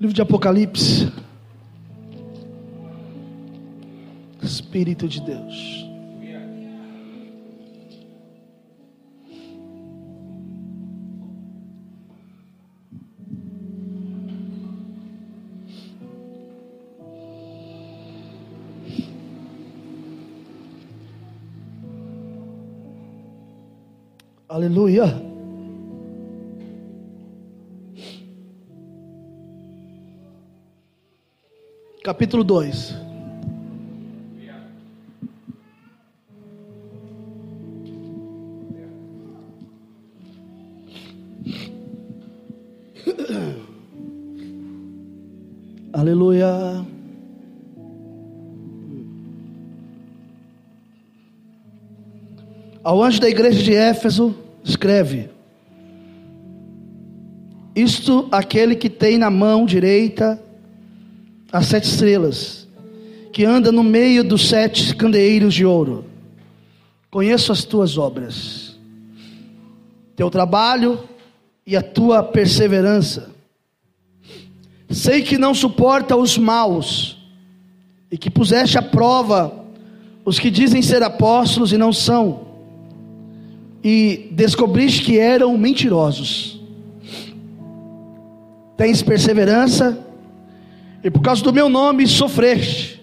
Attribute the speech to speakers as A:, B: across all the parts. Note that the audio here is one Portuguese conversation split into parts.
A: Livro de Apocalipse. Espírito de Deus. Aleluia. Capítulo 2. Aleluia. Ao anjo da igreja de Éfeso, escreve: Isto aquele que tem na mão direita as sete estrelas, que anda no meio dos sete candeeiros de ouro. Conheço as tuas obras, teu trabalho e a tua perseverança. Sei que não suporta os maus e que puseste à prova os que dizem ser apóstolos e não são, e descobriste que eram mentirosos. Tens perseverança e por causa do meu nome sofreste,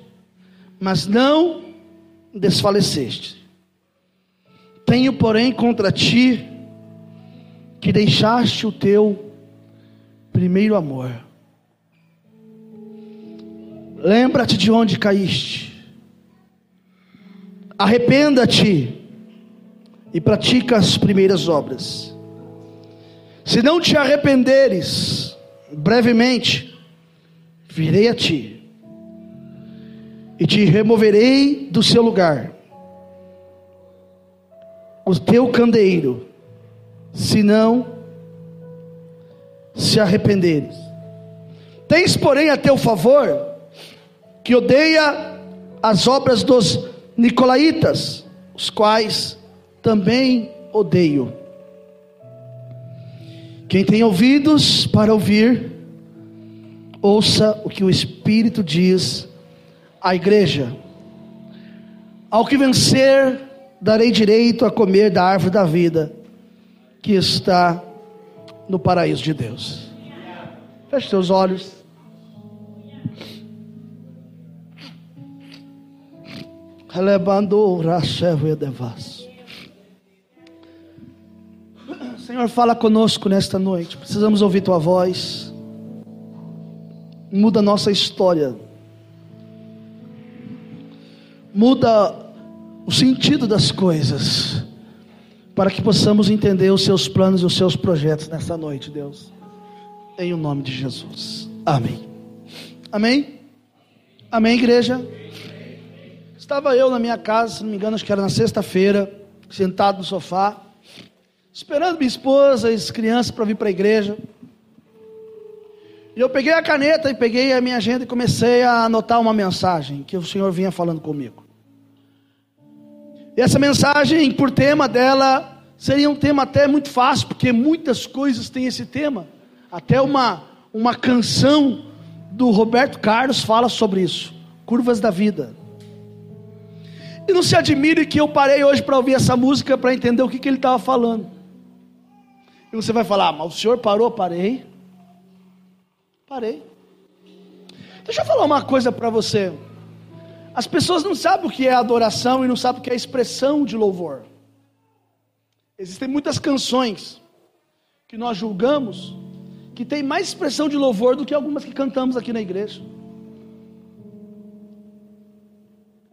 A: mas não desfaleceste. Tenho, porém, contra ti que deixaste o teu primeiro amor. Lembra-te de onde caíste. Arrependa-te e pratica as primeiras obras. Se não te arrependeres, brevemente virei a ti e te removerei do seu lugar, o teu candeeiro, se não se arrependeres. Tens, porém, a teu favor que odeia as obras dos nicolaítas, os quais também odeio. Quem tem ouvidos para ouvir, ouça o que o Espírito diz à igreja. Ao que vencer, darei direito a comer da árvore da vida, que está no paraíso de Deus. Feche seus olhos. Senhor, fala conosco nesta noite. Precisamos ouvir tua voz. Muda a nossa história. Muda o sentido das coisas. Para que possamos entender os seus planos e os seus projetos nesta noite, Deus. Em o nome de Jesus. Amém. Amém? Amém, igreja? Estava eu na minha casa, se não me engano, acho que era na sexta-feira, sentado no sofá, esperando minha esposa e as crianças para vir para a igreja. E eu peguei a caneta e peguei a minha agenda e comecei a anotar uma mensagem que o Senhor vinha falando comigo. E essa mensagem, por tema dela, seria um tema até muito fácil, porque muitas coisas têm esse tema. Até uma, uma canção do Roberto Carlos fala sobre isso. Curvas da vida. E não se admire que eu parei hoje para ouvir essa música para entender o que, que ele estava falando. E você vai falar, ah, mas o senhor parou? Parei. Parei. Deixa eu falar uma coisa para você. As pessoas não sabem o que é adoração e não sabem o que é expressão de louvor. Existem muitas canções que nós julgamos que tem mais expressão de louvor do que algumas que cantamos aqui na igreja.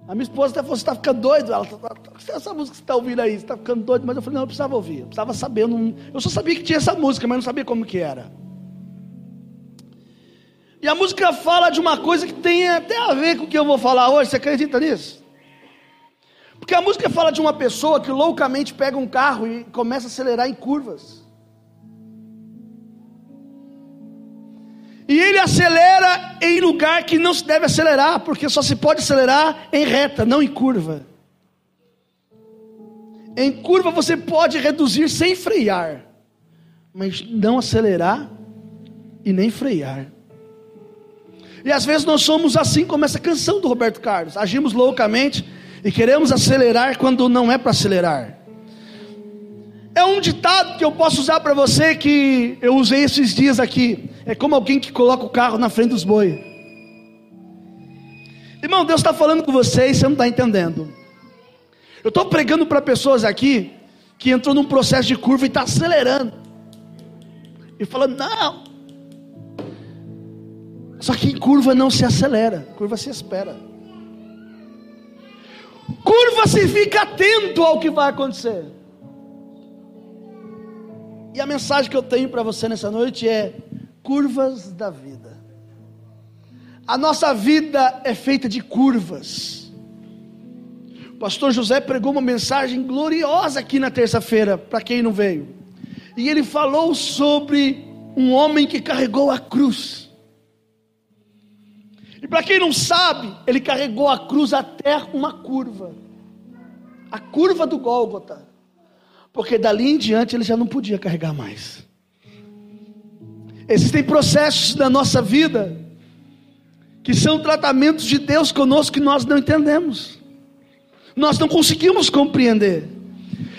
A: A minha esposa até falou: você está ficando doido? Ela, tá, tá, essa música que você está ouvindo aí, você está ficando doido. Mas eu falei: não, eu precisava ouvir, eu precisava saber. Eu, não, eu só sabia que tinha essa música, mas não sabia como que era. E a música fala de uma coisa que tem até a ver com o que eu vou falar hoje. Você acredita nisso? Porque a música fala de uma pessoa que loucamente pega um carro e começa a acelerar em curvas. E ele acelera em lugar que não se deve acelerar, porque só se pode acelerar em reta, não em curva. Em curva você pode reduzir sem frear, mas não acelerar e nem frear. E às vezes nós somos assim como essa canção do Roberto Carlos, agimos loucamente e queremos acelerar quando não é para acelerar. É um ditado que eu posso usar para você que eu usei esses dias aqui. É como alguém que coloca o carro na frente dos bois. Irmão, Deus está falando com você e você não está entendendo. Eu estou pregando para pessoas aqui que entrou num processo de curva e está acelerando. E falando, não. Só que curva não se acelera, curva se espera. Curva se fica atento ao que vai acontecer. E a mensagem que eu tenho para você nessa noite é: curvas da vida. A nossa vida é feita de curvas. O pastor José pregou uma mensagem gloriosa aqui na terça-feira, para quem não veio. E ele falou sobre um homem que carregou a cruz. E para quem não sabe, ele carregou a cruz até uma curva. A curva do Gólgota. Porque dali em diante ele já não podia carregar mais. Existem processos na nossa vida que são tratamentos de Deus conosco que nós não entendemos, nós não conseguimos compreender,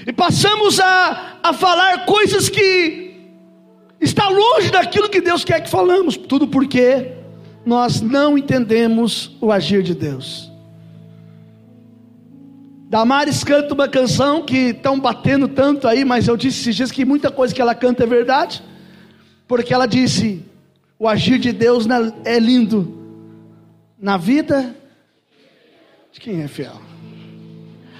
A: e passamos a, a falar coisas que está longe daquilo que Deus quer que falamos, tudo porque nós não entendemos o agir de Deus. Damares canta uma canção que estão batendo tanto aí, mas eu disse esses dias que muita coisa que ela canta é verdade, porque ela disse: o agir de Deus é lindo na vida de quem é fiel.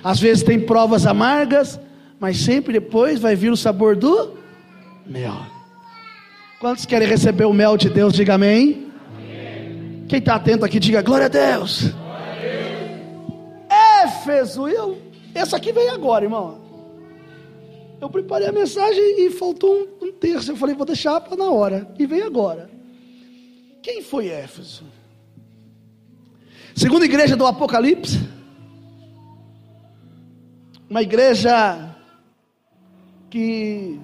A: Às vezes tem provas amargas, mas sempre depois vai vir o sabor do mel. Quantos querem receber o mel de Deus? Diga amém. Quem está atento aqui, diga glória a Deus. Éfeso. Eu, essa aqui veio agora, irmão. Eu preparei a mensagem e faltou um, um terço. Eu falei, vou deixar para na hora. E veio agora. Quem foi Éfeso? Segunda igreja do Apocalipse. Uma igreja que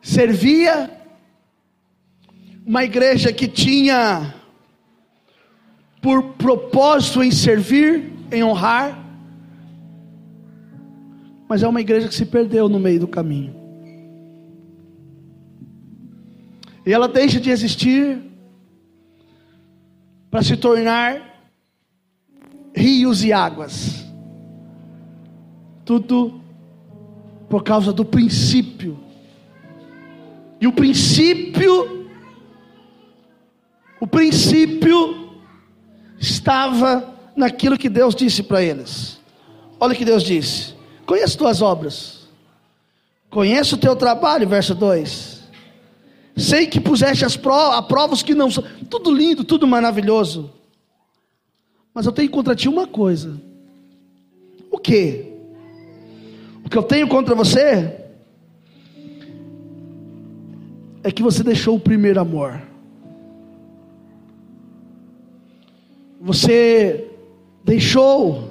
A: servia, uma igreja que tinha por propósito em servir, em honrar, mas é uma igreja que se perdeu no meio do caminho. E ela deixa de existir para se tornar rios e águas. Tudo por causa do princípio. E o princípio, o princípio estava naquilo que Deus disse para eles. Olha o que Deus disse: Conheço tuas obras, conheço o teu trabalho, verso 2. Sei que puseste as provas, a provas que não são, tudo lindo, tudo maravilhoso. Mas eu tenho contra ti uma coisa. O que? O que eu tenho contra você é que você deixou o primeiro amor. Você deixou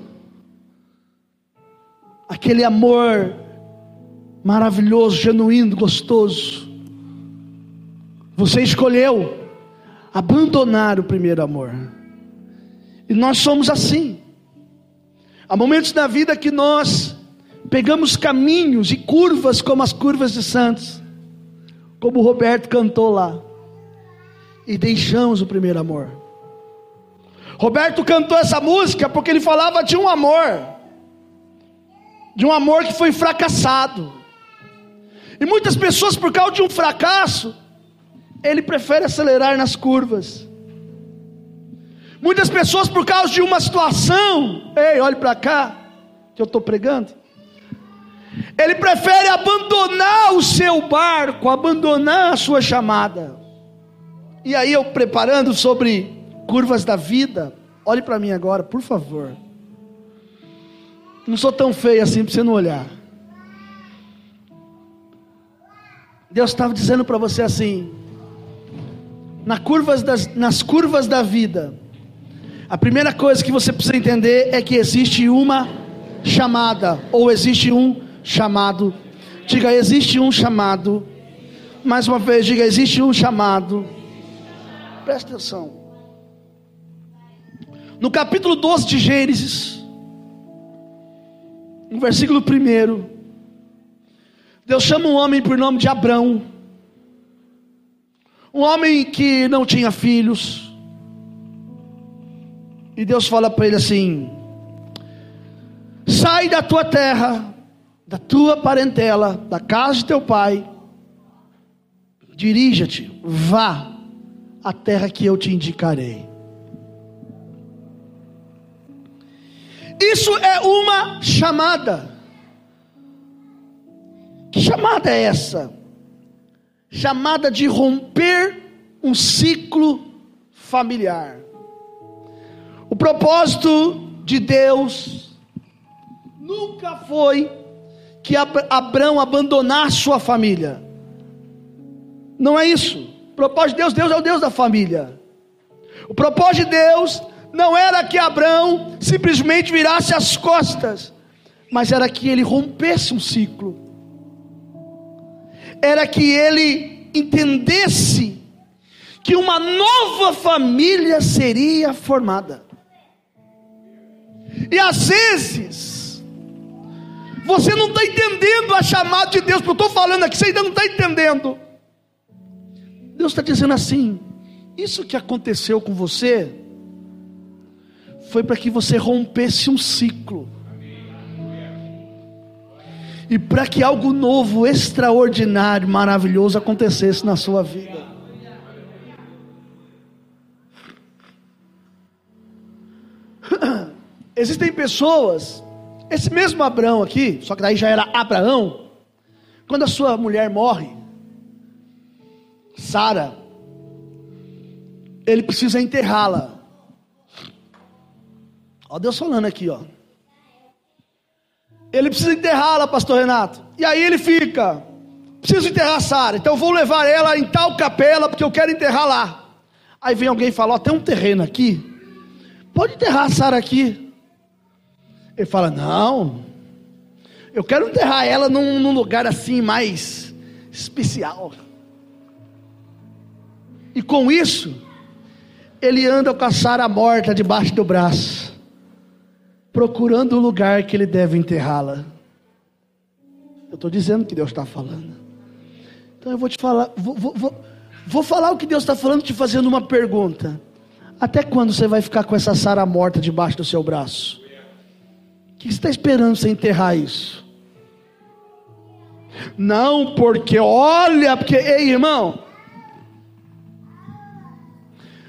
A: aquele amor maravilhoso, genuíno, gostoso. Você escolheu abandonar o primeiro amor. E nós somos assim. Há momentos na vida que nós pegamos caminhos e curvas como as curvas de Santos, como o Roberto cantou lá, e deixamos o primeiro amor. Roberto cantou essa música porque ele falava de um amor, de um amor que foi fracassado. E muitas pessoas, por causa de um fracasso, ele prefere acelerar nas curvas. Muitas pessoas, por causa de uma situação, ei, olhe para cá, que eu estou pregando. Ele prefere abandonar o seu barco, abandonar a sua chamada. E aí eu preparando sobre curvas da vida. Olhe para mim agora, por favor. Não sou tão feio assim para você não olhar. Deus estava dizendo para você assim: na curvas das, nas curvas da vida, a primeira coisa que você precisa entender é que existe uma chamada, ou existe um chamado. Diga, existe um chamado. Mais uma vez, diga, existe um chamado. Presta atenção. No capítulo 12 de Gênesis, no versículo 1, Deus chama um homem por nome de Abrão, um homem que não tinha filhos, e Deus fala para ele assim: sai da tua terra, da tua parentela, da casa de teu pai, dirija-te, vá à terra que eu te indicarei. Isso é uma chamada. Que chamada é essa? Chamada de romper um ciclo familiar. O propósito de Deus nunca foi que Abraão abandonasse sua família. Não é isso. O propósito de Deus, Deus é o Deus da família. O propósito de Deus não era que Abraão simplesmente virasse as costas, mas era que ele rompesse um ciclo, era que ele entendesse que uma nova família seria formada. E às vezes, você não está entendendo a chamada de Deus, porque eu estou falando aqui, você ainda não está entendendo. Deus está dizendo assim: isso que aconteceu com você, foi para que você rompesse um ciclo. E para que algo novo, extraordinário, maravilhoso acontecesse na sua vida. Existem pessoas, esse mesmo Abraão aqui, só que daí já era Abraão, quando a sua mulher morre, Sara, ele precisa enterrá-la. Ó Deus falando aqui, ó. Ele precisa enterrá-la, pastor Renato. E aí ele fica, preciso enterrar Sara, então vou levar ela em tal capela, porque eu quero enterrar lá. Aí vem alguém e fala, ó, tem um terreno aqui, pode enterrar Sara aqui. Ele fala, não, eu quero enterrar ela num, num lugar assim mais especial. E com isso, ele anda com a Sara morta debaixo do braço procurando o lugar que ele deve enterrá-la. Eu estou dizendo que Deus está falando. Então eu vou te falar, vou, vou, vou, vou falar o que Deus está falando, te fazendo uma pergunta. Até quando você vai ficar com essa Sara morta debaixo do seu braço? O que você está esperando você enterrar isso? Não, porque olha, porque, ei irmão,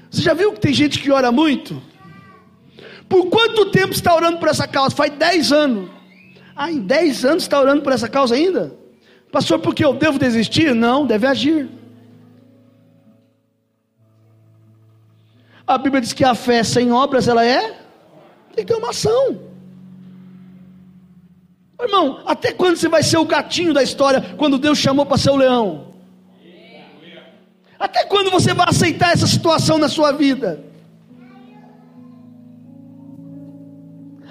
A: você já viu que tem gente que ora muito? Por quanto tempo está orando por essa causa? Faz 10 anos. Ah, em 10 anos está orando por essa causa ainda? Pastor, porque eu devo desistir? Não, deve agir. A Bíblia diz que a fé sem obras ela é tem que ter uma ação. Irmão, até quando você vai ser o gatinho da história quando Deus chamou para ser o leão? Até quando você vai aceitar essa situação na sua vida?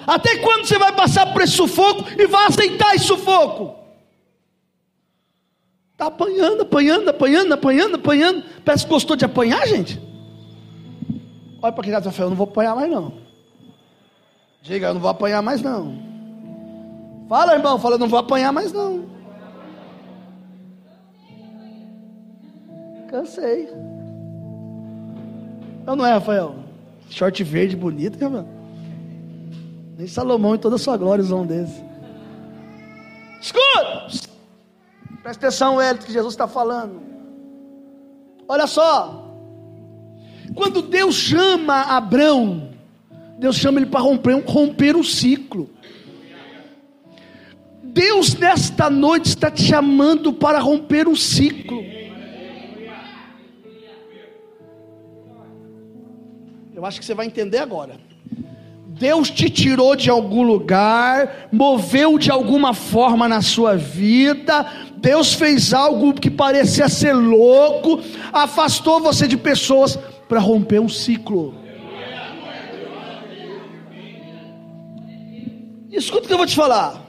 A: Até quando você vai passar por esse sufoco e vai aceitar esse sufoco? Está apanhando, apanhando, apanhando, apanhando, apanhando. Parece que gostou de apanhar, gente. Olha para quem está falando, eu não vou apanhar mais não. Diga, eu não vou apanhar mais não. Fala, irmão, fala, eu não vou apanhar mais não. Cansei. Eu não é, Rafael? Short verde bonito, cara. Nem Salomão em toda a sua glória usou um desse. Escuta! Presta atenção, Hélio, que Jesus está falando. Olha só. Quando Deus chama Abraão, Deus chama ele para romper, romper um ciclo. Deus nesta noite está te chamando para romper um ciclo. Eu acho que você vai entender agora. Deus te tirou de algum lugar, moveu de alguma forma na sua vida, Deus fez algo que parecia ser louco, afastou você de pessoas para romper um ciclo. Escuta o que eu vou te falar.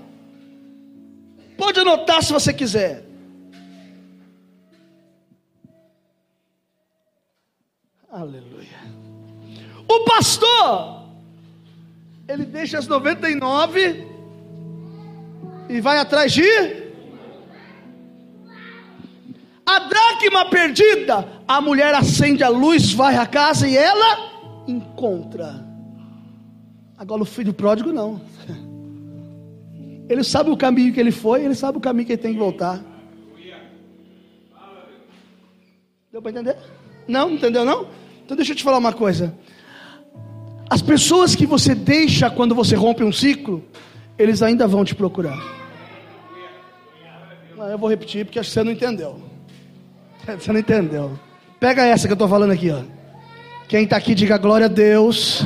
A: Pode anotar se você quiser. Aleluia. O pastor ele deixa as 99 e vai atrás de a dracma perdida. A mulher acende a luz, vai à casa e ela encontra. Agora o filho pródigo não. Ele sabe o caminho que ele foi, ele sabe o caminho que ele tem que voltar. Deu para entender? Não, entendeu não? Então deixa eu te falar uma coisa. As pessoas que você deixa quando você rompe um ciclo, eles ainda vão te procurar. Eu vou repetir porque acho que você não entendeu. Você não entendeu. Pega essa que eu estou falando aqui, ó. Quem está aqui, diga glória a Deus.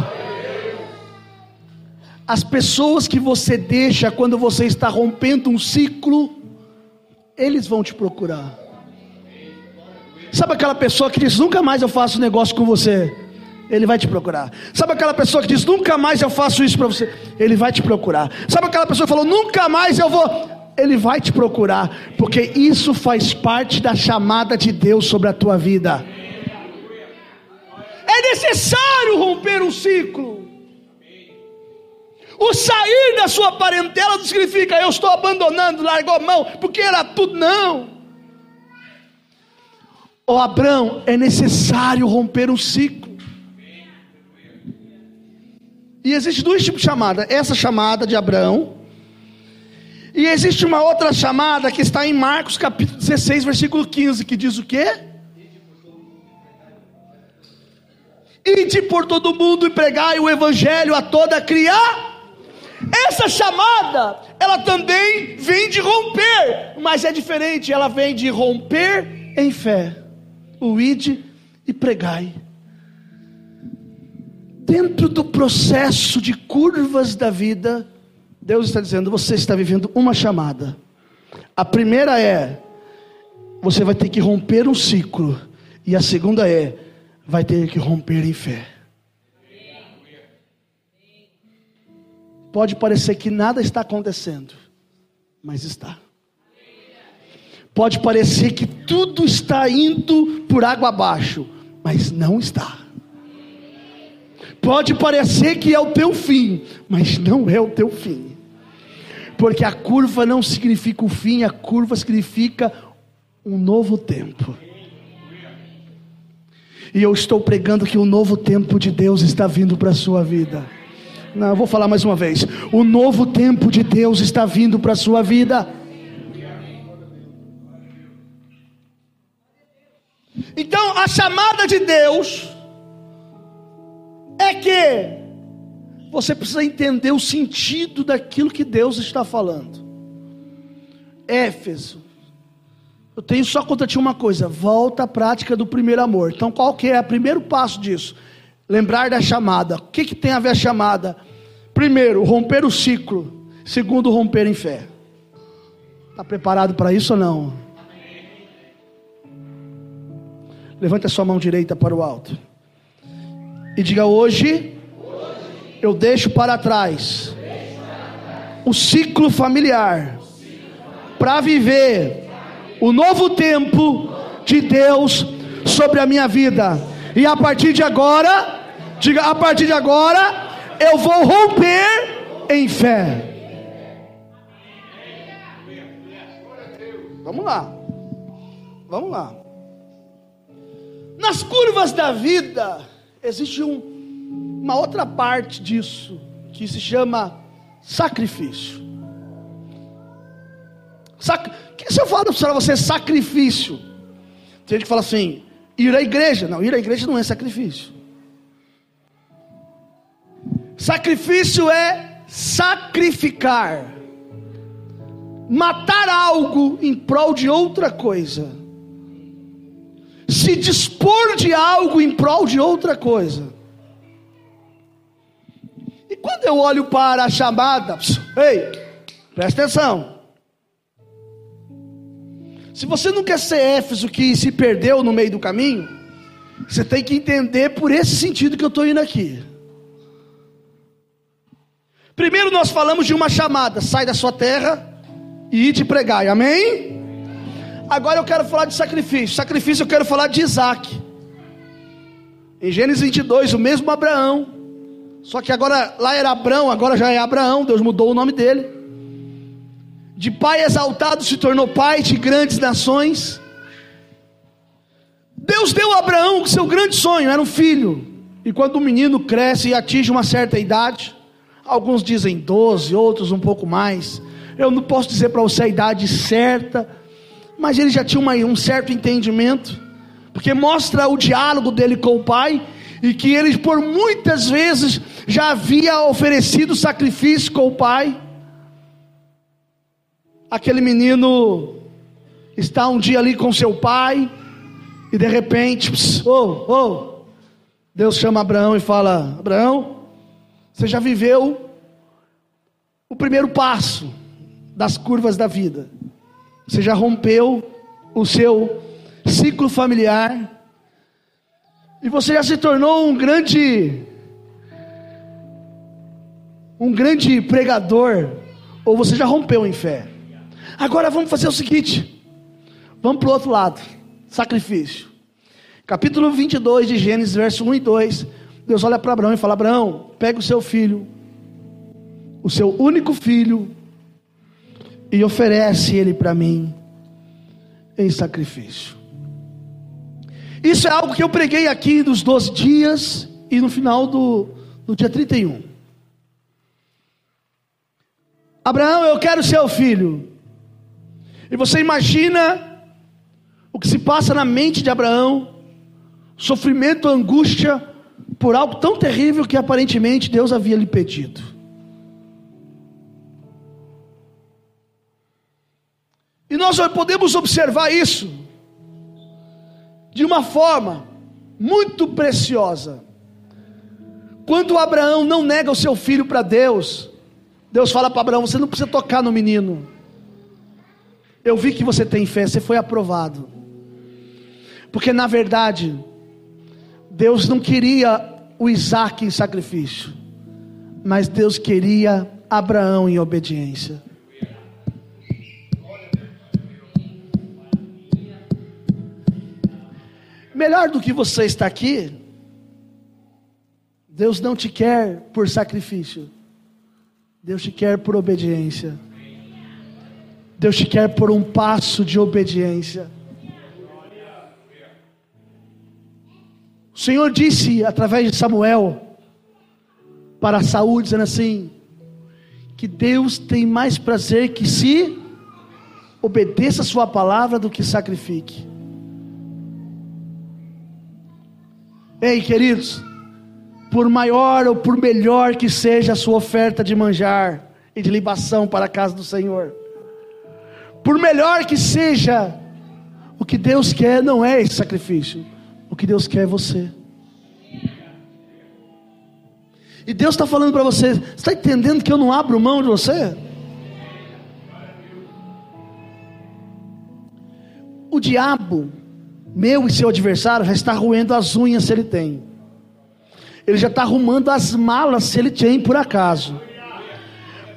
A: As pessoas que você deixa quando você está rompendo um ciclo, eles vão te procurar. Sabe aquela pessoa que diz: Nunca mais eu faço negócio com você? Ele vai te procurar. Sabe aquela pessoa que diz: Nunca mais eu faço isso para você? Ele vai te procurar. Sabe aquela pessoa que falou: Nunca mais eu vou. Ele vai te procurar, porque isso faz parte da chamada de Deus sobre a tua vida. É necessário romper um ciclo. O sair da sua parentela não significa eu estou abandonando, largou a mão, porque era tudo, não. Ó oh, Abraão, é necessário romper um ciclo. E existe dois tipos de chamada: essa chamada de Abraão, e existe uma outra chamada que está em Marcos capítulo 16, versículo 15, que diz o quê? Ide por todo mundo e pregai o evangelho a toda criatura. Essa chamada, ela também vem de romper, mas é diferente, ela vem de romper em fé o ide e pregai. Dentro do processo de curvas da vida, Deus está dizendo: você está vivendo uma chamada. A primeira é: você vai ter que romper um ciclo. E a segunda é: vai ter que romper em fé. Pode parecer que nada está acontecendo, mas está. Pode parecer que tudo está indo por água abaixo, mas não está. Pode parecer que é o teu fim, mas não é o teu fim. Porque a curva não significa o fim, a curva significa um novo tempo. E eu estou pregando que o novo tempo de Deus está vindo para a sua vida. Não, eu vou falar mais uma vez. O novo tempo de Deus está vindo para a sua vida. Então, a chamada de Deus é que você precisa entender o sentido daquilo que Deus está falando. Éfeso. Eu tenho só contra ti uma coisa, volta à prática do primeiro amor. Então, qual que é o primeiro passo disso? Lembrar da chamada. O que, que tem a ver a chamada? Primeiro, romper o ciclo. Segundo, romper em fé. Está preparado para isso ou não? Levante a sua mão direita para o alto. E diga: Hoje eu deixo para trás o ciclo familiar para viver o novo tempo de Deus sobre a minha vida. E a partir de agora, diga: a partir de agora, eu vou romper em fé. Vamos lá. Vamos lá. Nas curvas da vida, existe um, uma outra parte disso, que se chama sacrifício. Sac... que se eu falar para você sacrifício? Tem gente que fala assim, ir à igreja. Não, ir à igreja não é sacrifício. Sacrifício é sacrificar, matar algo em prol de outra coisa se dispor de algo em prol de outra coisa. E quando eu olho para a chamada, ei, presta atenção. Se você não quer ser Éfeso que se perdeu no meio do caminho, você tem que entender por esse sentido que eu estou indo aqui. Primeiro nós falamos de uma chamada: sai da sua terra e te pregar, amém? Agora eu quero falar de sacrifício. Sacrifício eu quero falar de Isaac. Em Gênesis 22, o mesmo Abraão Só que agora lá era Abraão, agora já é Abraão, Deus mudou o nome dele. De pai exaltado se tornou pai de grandes nações. Deus deu a Abraão o seu grande sonho, era um filho. E quando o menino cresce e atinge uma certa idade, alguns dizem 12, outros um pouco mais. Eu não posso dizer para você a idade certa, mas ele já tinha uma, um certo entendimento, porque mostra o diálogo dele com o pai, e que ele por muitas vezes já havia oferecido sacrifício com o pai. Aquele menino está um dia ali com seu pai, e de repente, oh, oh, Deus chama Abraão e fala: Abraão, você já viveu o primeiro passo das curvas da vida. Você já rompeu o seu ciclo familiar. E você já se tornou um grande um grande pregador, ou você já rompeu em fé. Agora vamos fazer o seguinte: vamos para o outro lado sacrifício. Capítulo 22 de Gênesis, verso 1 e 2. Deus olha para Abraão e fala: Abraão, pega o seu filho, o seu único filho, e oferece ele para mim em sacrifício. Isso é algo que eu preguei aqui nos 12 dias e no final do, do dia 31. Abraão, eu quero ser o filho. E você imagina o que se passa na mente de Abraão, sofrimento, angústia por algo tão terrível que aparentemente Deus havia lhe pedido. E nós podemos observar isso de uma forma muito preciosa. Quando Abraão não nega o seu filho para Deus, Deus fala para Abraão: você não precisa tocar no menino. Eu vi que você tem fé, você foi aprovado. Porque na verdade, Deus não queria o Isaac em sacrifício, mas Deus queria Abraão em obediência. Melhor do que você estar aqui, Deus não te quer por sacrifício, Deus te quer por obediência. Deus te quer por um passo de obediência. O Senhor disse através de Samuel para Saúl, dizendo assim: que Deus tem mais prazer que se obedeça a sua palavra do que sacrifique. Ei, queridos, por maior ou por melhor que seja a sua oferta de manjar e de libação para a casa do Senhor, por melhor que seja, o que Deus quer não é esse sacrifício. O que Deus quer é você. E Deus está falando para você: você está entendendo que eu não abro mão de você? O diabo, meu e seu adversário, já está roendo as unhas se ele tem, ele já está arrumando as malas se ele tem por acaso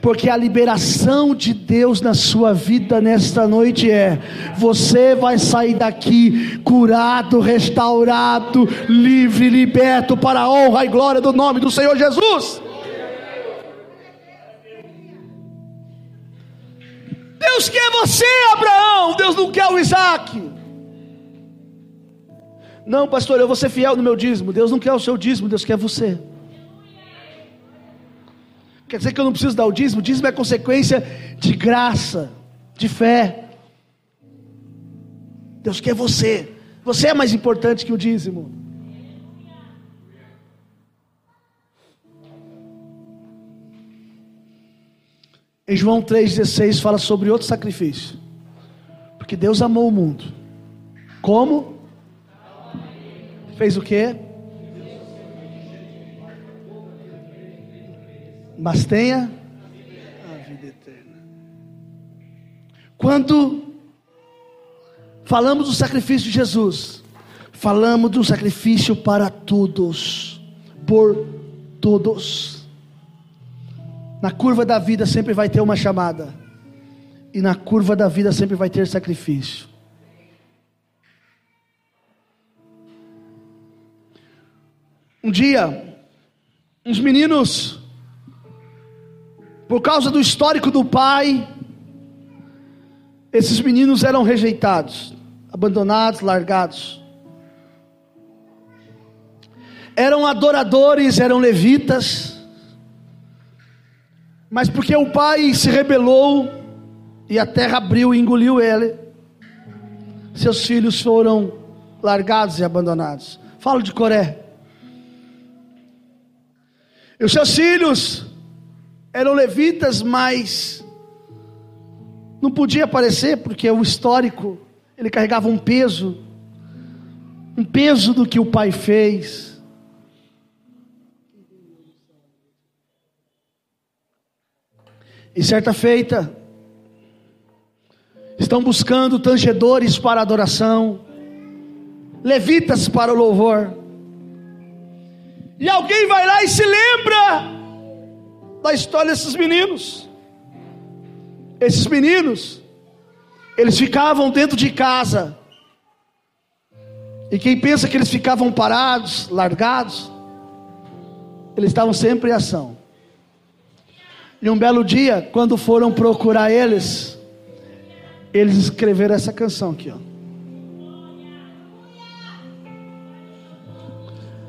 A: porque a liberação de Deus na sua vida nesta noite é: você vai sair daqui curado, restaurado, livre, liberto para a honra e glória do nome do Senhor Jesus. Deus quer você, Abraão, Deus não quer o Isaac. Não, pastor, eu vou ser fiel no meu dízimo. Deus não quer o seu dízimo, Deus quer você. Quer dizer que eu não preciso dar o dízimo? Dízimo é consequência de graça, de fé. Deus quer você. Você é mais importante que o dízimo. Em João 3,16 fala sobre outro sacrifício. Porque Deus amou o mundo. Como? Fez o quê? mas tenha a vida eterna. Quando falamos do sacrifício de Jesus, falamos do sacrifício para todos, por todos. Na curva da vida sempre vai ter uma chamada, e na curva da vida sempre vai ter sacrifício. Um dia, Uns meninos, por causa do histórico do pai, esses meninos eram rejeitados, abandonados, largados. Eram adoradores, eram levitas, mas porque o pai se rebelou e a terra abriu e engoliu ele, seus filhos foram largados e abandonados. Falo de Coré. E os seus filhos eram levitas, mas não podia aparecer porque o histórico, ele carregava um peso, um peso do que o pai fez. E certa feita, estão buscando tangedores para adoração, levitas para o louvor. E alguém vai lá e se lembra da história desses meninos. Esses meninos, eles ficavam dentro de casa. E quem pensa que eles ficavam parados, largados, eles estavam sempre em ação. E um belo dia, quando foram procurar eles, eles escreveram essa canção aqui, ó.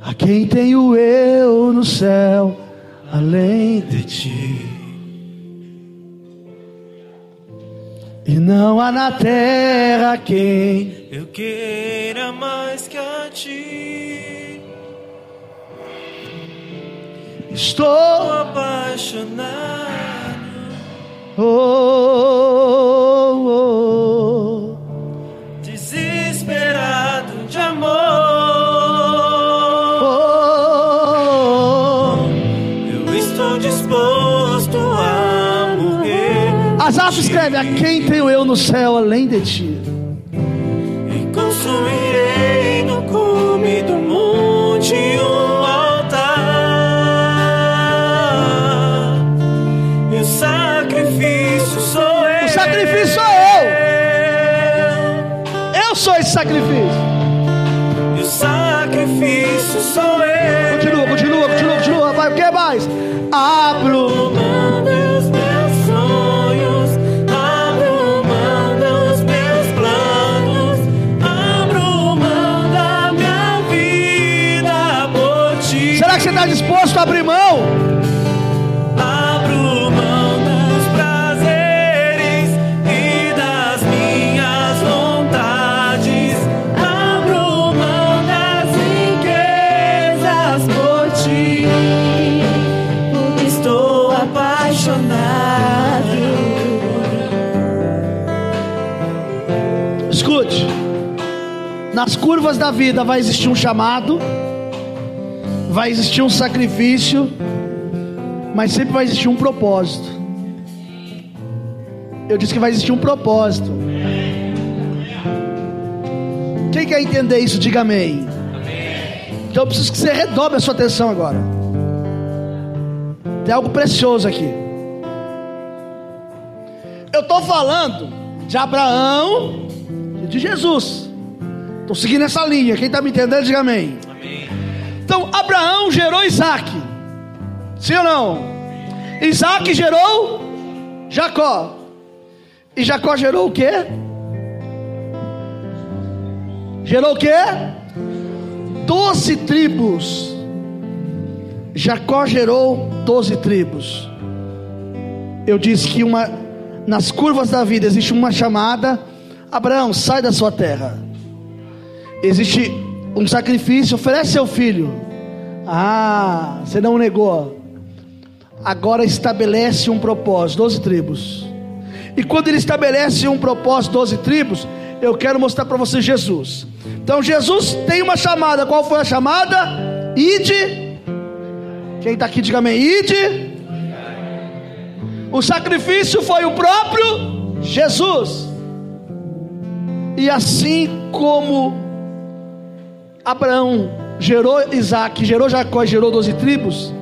A: A quem tenho eu no céu, além de ti. E não há na terra quem
B: eu queira mais que a ti.
A: Estou
B: apaixonado.
A: Oh, escreve: A quem tenho eu no céu além de ti?
B: E construirei no cume do monte um altar. E o sacrifício sou eu.
A: O sacrifício sou eu. Eu sou esse sacrifício.
B: E o sacrifício sou eu.
A: Continua, continua, continua, continua. Vai, o que mais? Abro. Disposto a abrir mão?
B: Abro mão dos prazeres e das minhas vontades. Abro mão das riquezas por ti. Estou apaixonado.
A: Escute. Nas curvas da vida vai existir um chamado, vai existir um sacrifício, mas sempre vai existir um propósito. Eu disse que vai existir um propósito. Quem quer entender isso, diga amém. Então eu preciso que você redobre a sua atenção agora. Tem algo precioso aqui. Eu estou falando de Abraão e de Jesus. Estou seguindo essa linha. Quem está me entendendo, diga amém. Então, Abraão gerou Isaac. Sim ou não? Isaac gerou Jacó. E Jacó gerou o quê? Gerou o quê? Doze tribos. Jacó gerou doze tribos. Eu disse que uma, nas curvas da vida existe uma chamada: Abraão, sai da sua terra. Existe um sacrifício, oferece seu filho. Ah, você não negou. Agora estabelece um propósito, doze tribos. E quando ele estabelece um propósito, doze tribos, eu quero mostrar para você Jesus. Então Jesus tem uma chamada. Qual foi a chamada? Ide. Quem está aqui, diga amém. Ide. O sacrifício foi o próprio Jesus. E assim como Abraão gerou Isaac, gerou Jacó gerou doze tribos,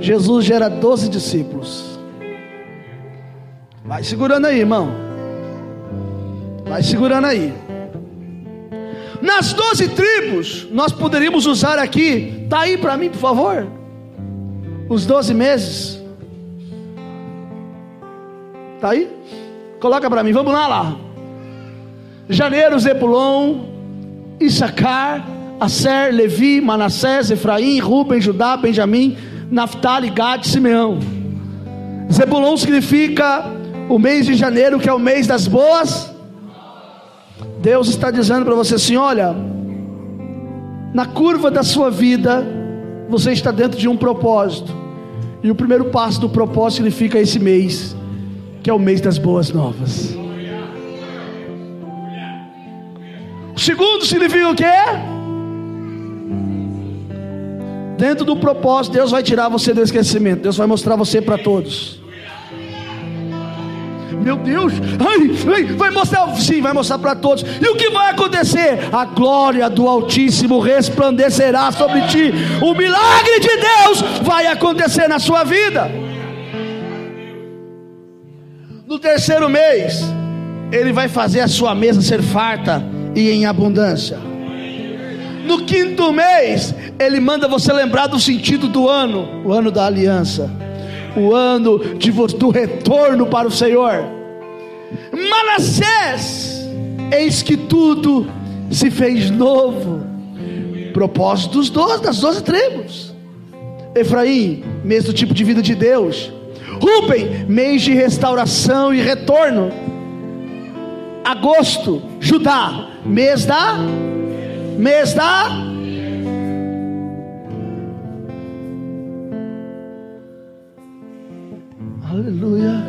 A: Jesus gera doze discípulos. Vai segurando aí, irmão. Vai segurando aí. Nas doze tribos, nós poderíamos usar aqui. Tá aí para mim, por favor. os 12 meses. Tá aí? Coloca para mim, vamos lá lá. Janeiro, Zebulon, Issacar, Aser, Levi, Manassés, Efraim, Ruben, Judá, Benjamim, Naftali, Gad, Simeão. Zebulon significa o mês de janeiro, que é o mês das boas. Deus está dizendo para você assim: olha, na curva da sua vida, você está dentro de um propósito. E o primeiro passo do propósito significa esse mês, que é o mês das boas novas. O segundo significa o quê? Dentro do propósito, Deus vai tirar você do esquecimento. Deus vai mostrar você para todos. Meu Deus, ai, ai, vai mostrar, sim, vai mostrar para todos. E o que vai acontecer? A glória do Altíssimo resplandecerá sobre ti. O milagre de Deus vai acontecer na sua vida. No terceiro mês, Ele vai fazer a sua mesa ser farta e em abundância. No quinto mês, Ele manda você lembrar do sentido do ano, o ano da aliança o ano de, do retorno para o Senhor. Manassés, eis que tudo se fez novo. Propósito dos doze, das doze tribos. Efraim, mês do tipo de vida de Deus. Ruben, mês de restauração e retorno. Agosto, Judá, mês da mês da Aleluia.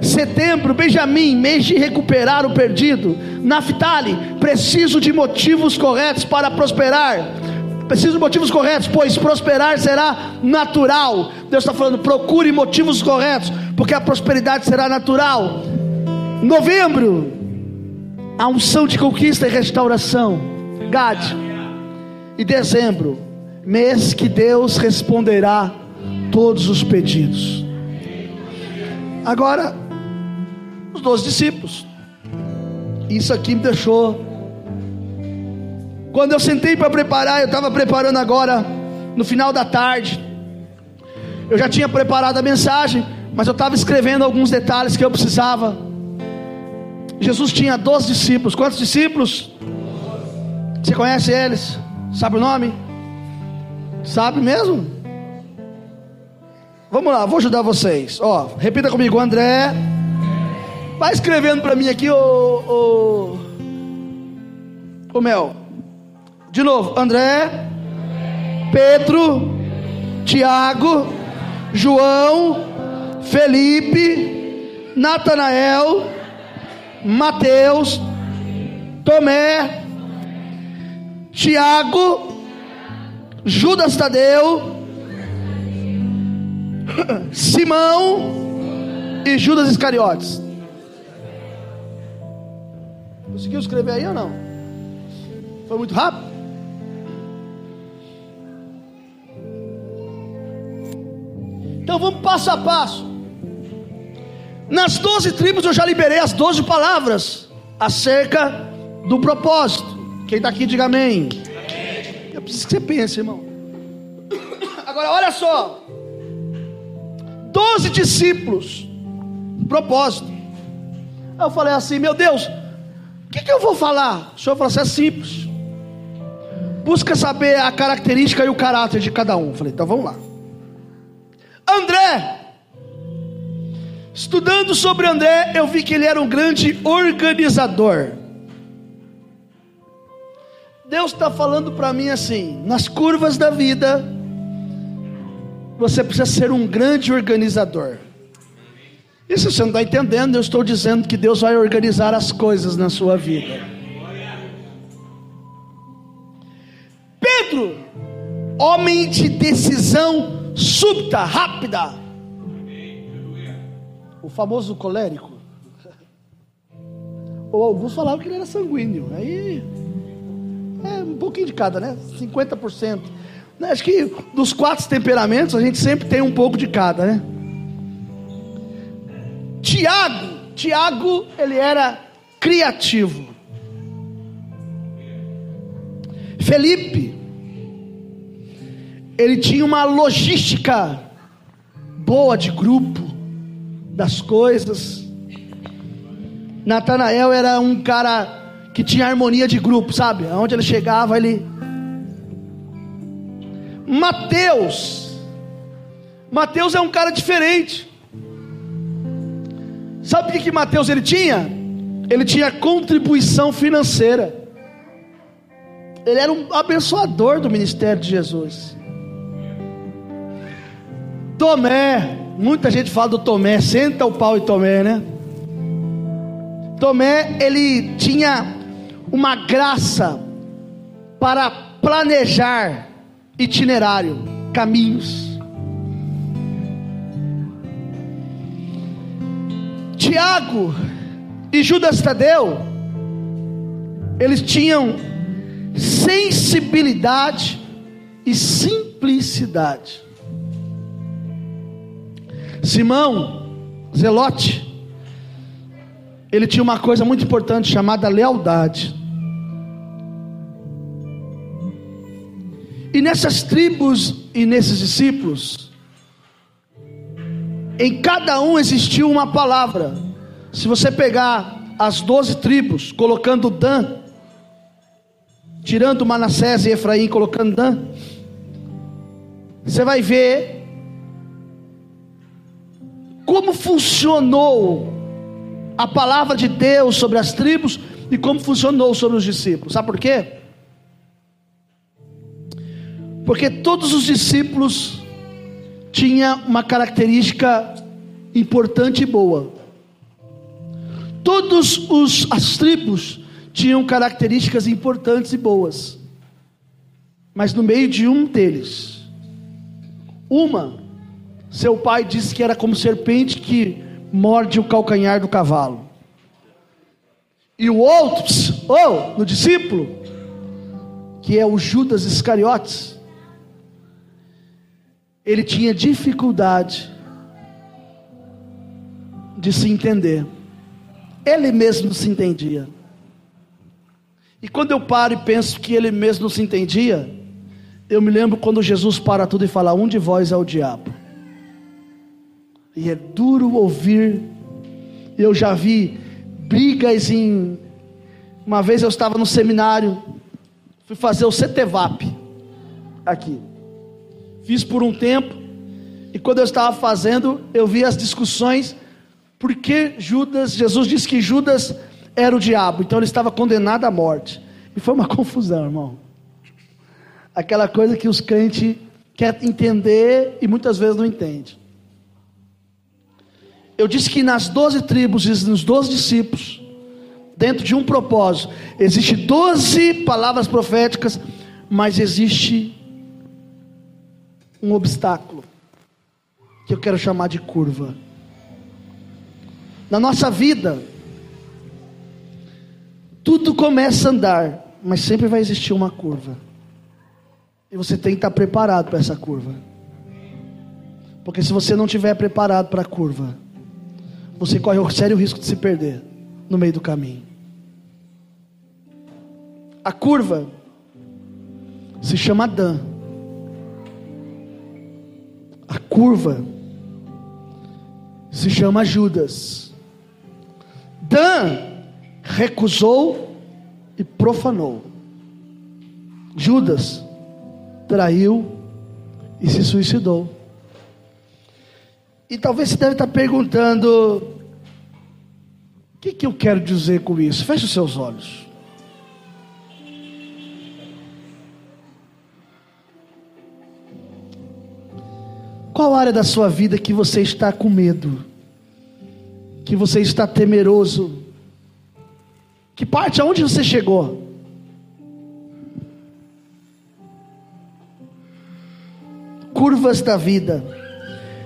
A: Setembro, Benjamim, mês de recuperar o perdido. Naftali, preciso de motivos corretos para prosperar. Preciso de motivos corretos, pois prosperar será natural. Deus está falando, procure motivos corretos, porque a prosperidade será natural. Novembro, a unção de conquista e restauração. Gad. E dezembro, mês que Deus responderá todos os pedidos. Agora, os doze discípulos. Isso aqui me deixou. Quando eu sentei para preparar, eu estava preparando agora, no final da tarde. Eu já tinha preparado a mensagem, mas eu estava escrevendo alguns detalhes que eu precisava. Jesus tinha doze discípulos. Quantos discípulos? Você conhece eles? Sabe o nome? Sabe mesmo? Vamos lá, vou ajudar vocês. Ó, repita comigo, André. Vai escrevendo para mim aqui, o, o, o Mel. De novo, André, Pedro, Tiago, João, Felipe, Natanael, Mateus, Tomé, Tiago, Judas Tadeu, Simão e Judas Iscariotes. Conseguiu escrever aí ou não? Foi muito rápido? Então vamos passo a passo. Nas doze tribos eu já liberei as doze palavras acerca do propósito. Quem está aqui, diga amém. amém. Eu preciso que você pense, irmão. Agora olha só doze discípulos. Propósito. Eu falei assim: Meu Deus, o que, que eu vou falar? O senhor falou assim: É simples. Busca saber a característica e o caráter de cada um. Eu falei: Então vamos lá. André. Estudando sobre André, eu vi que ele era um grande organizador. Deus está falando para mim assim: nas curvas da vida, você precisa ser um grande organizador. Se você não está entendendo, eu estou dizendo que Deus vai organizar as coisas na sua vida. Pedro, homem de decisão súbita, rápida. O famoso colérico. Ou alguns falavam que ele era sanguíneo. Aí é um pouquinho de cada, né? 50%. Né, acho que dos quatro temperamentos a gente sempre tem um pouco de cada, né? Tiago, Tiago, ele era criativo. Felipe, ele tinha uma logística boa de grupo, das coisas. Natanael era um cara que tinha harmonia de grupo, sabe? Aonde ele chegava, ele. Mateus. Mateus é um cara diferente. Sabe o que, Mateus ele tinha? Ele tinha contribuição financeira. Ele era um abençoador do ministério de Jesus. Tomé, muita gente fala do Tomé, senta o pau em Tomé, né? Tomé, ele tinha uma graça para planejar itinerário, caminhos. Tiago e Judas Tadeu, eles tinham sensibilidade e simplicidade. Simão, Zelote, ele tinha uma coisa muito importante chamada lealdade. E nessas tribos e nesses discípulos, em cada um existiu uma palavra. Se você pegar as doze tribos, colocando Dan, tirando Manassés e Efraim, colocando Dan, você vai ver como funcionou a palavra de Deus sobre as tribos e como funcionou sobre os discípulos. Sabe por quê? Porque todos os discípulos tinham uma característica importante e boa. Todos os as tribos tinham características importantes e boas. Mas no meio de um deles, uma, seu pai disse que era como serpente que morde o calcanhar do cavalo. E o outro, ou oh, no discípulo, que é o Judas Iscariotes, ele tinha dificuldade de se entender. Ele mesmo se entendia. E quando eu paro e penso que ele mesmo se entendia, eu me lembro quando Jesus para tudo e fala: Um de vós é o diabo. E é duro ouvir. Eu já vi brigas em. Uma vez eu estava no seminário, fui fazer o CTVAP aqui. Fiz por um tempo, e quando eu estava fazendo, eu vi as discussões, porque Judas, Jesus disse que Judas era o diabo, então ele estava condenado à morte. E foi uma confusão, irmão. Aquela coisa que os crentes querem entender e muitas vezes não entendem. Eu disse que nas doze tribos e nos doze discípulos, dentro de um propósito, existe doze palavras proféticas, mas existe um obstáculo que eu quero chamar de curva. Na nossa vida, tudo começa a andar, mas sempre vai existir uma curva. E você tem que estar preparado para essa curva. Porque se você não estiver preparado para a curva, você corre o sério risco de se perder no meio do caminho. A curva se chama Dan. A curva se chama Judas. Dan recusou e profanou. Judas traiu e se suicidou. E talvez você deve estar perguntando: o que, que eu quero dizer com isso? Feche os seus olhos. Qual área da sua vida que você está com medo? Que você está temeroso? Que parte aonde você chegou? Curvas da vida.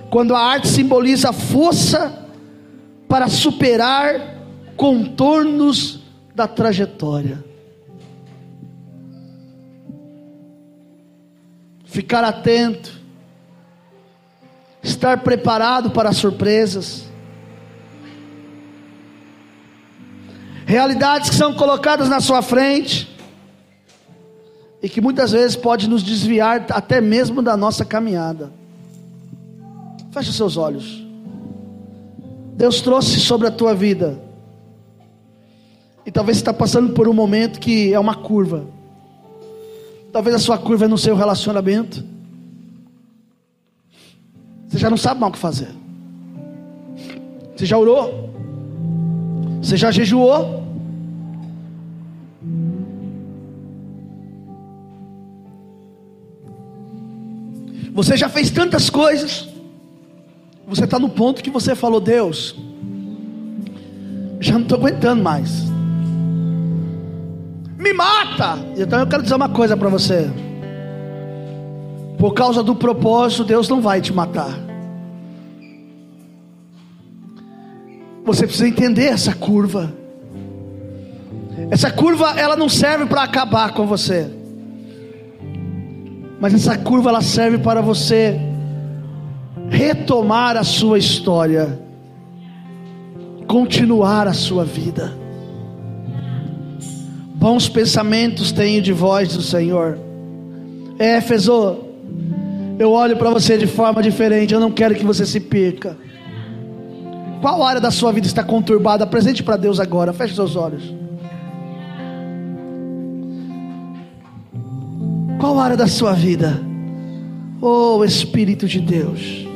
A: Quando a arte simboliza a força para superar contornos da trajetória. Ficar atento estar preparado para surpresas. Realidades que são colocadas na sua frente e que muitas vezes pode nos desviar até mesmo da nossa caminhada. Feche seus olhos. Deus trouxe sobre a tua vida. E talvez você está passando por um momento que é uma curva. Talvez a sua curva é no seu relacionamento. Você já não sabe mais o que fazer. Você já orou? Você já jejuou? Você já fez tantas coisas. Você está no ponto que você falou, Deus, já não estou aguentando mais. Me mata! Então eu quero dizer uma coisa para você. Por causa do propósito, Deus não vai te matar. Você precisa entender essa curva. Essa curva ela não serve para acabar com você. Mas essa curva ela serve para você retomar a sua história, continuar a sua vida. Bons pensamentos tenho de vós do Senhor. Éfeso, eu olho para você de forma diferente. Eu não quero que você se perca. Qual área da sua vida está conturbada? Presente para Deus agora. Feche seus olhos. Qual área da sua vida? Oh Espírito de Deus.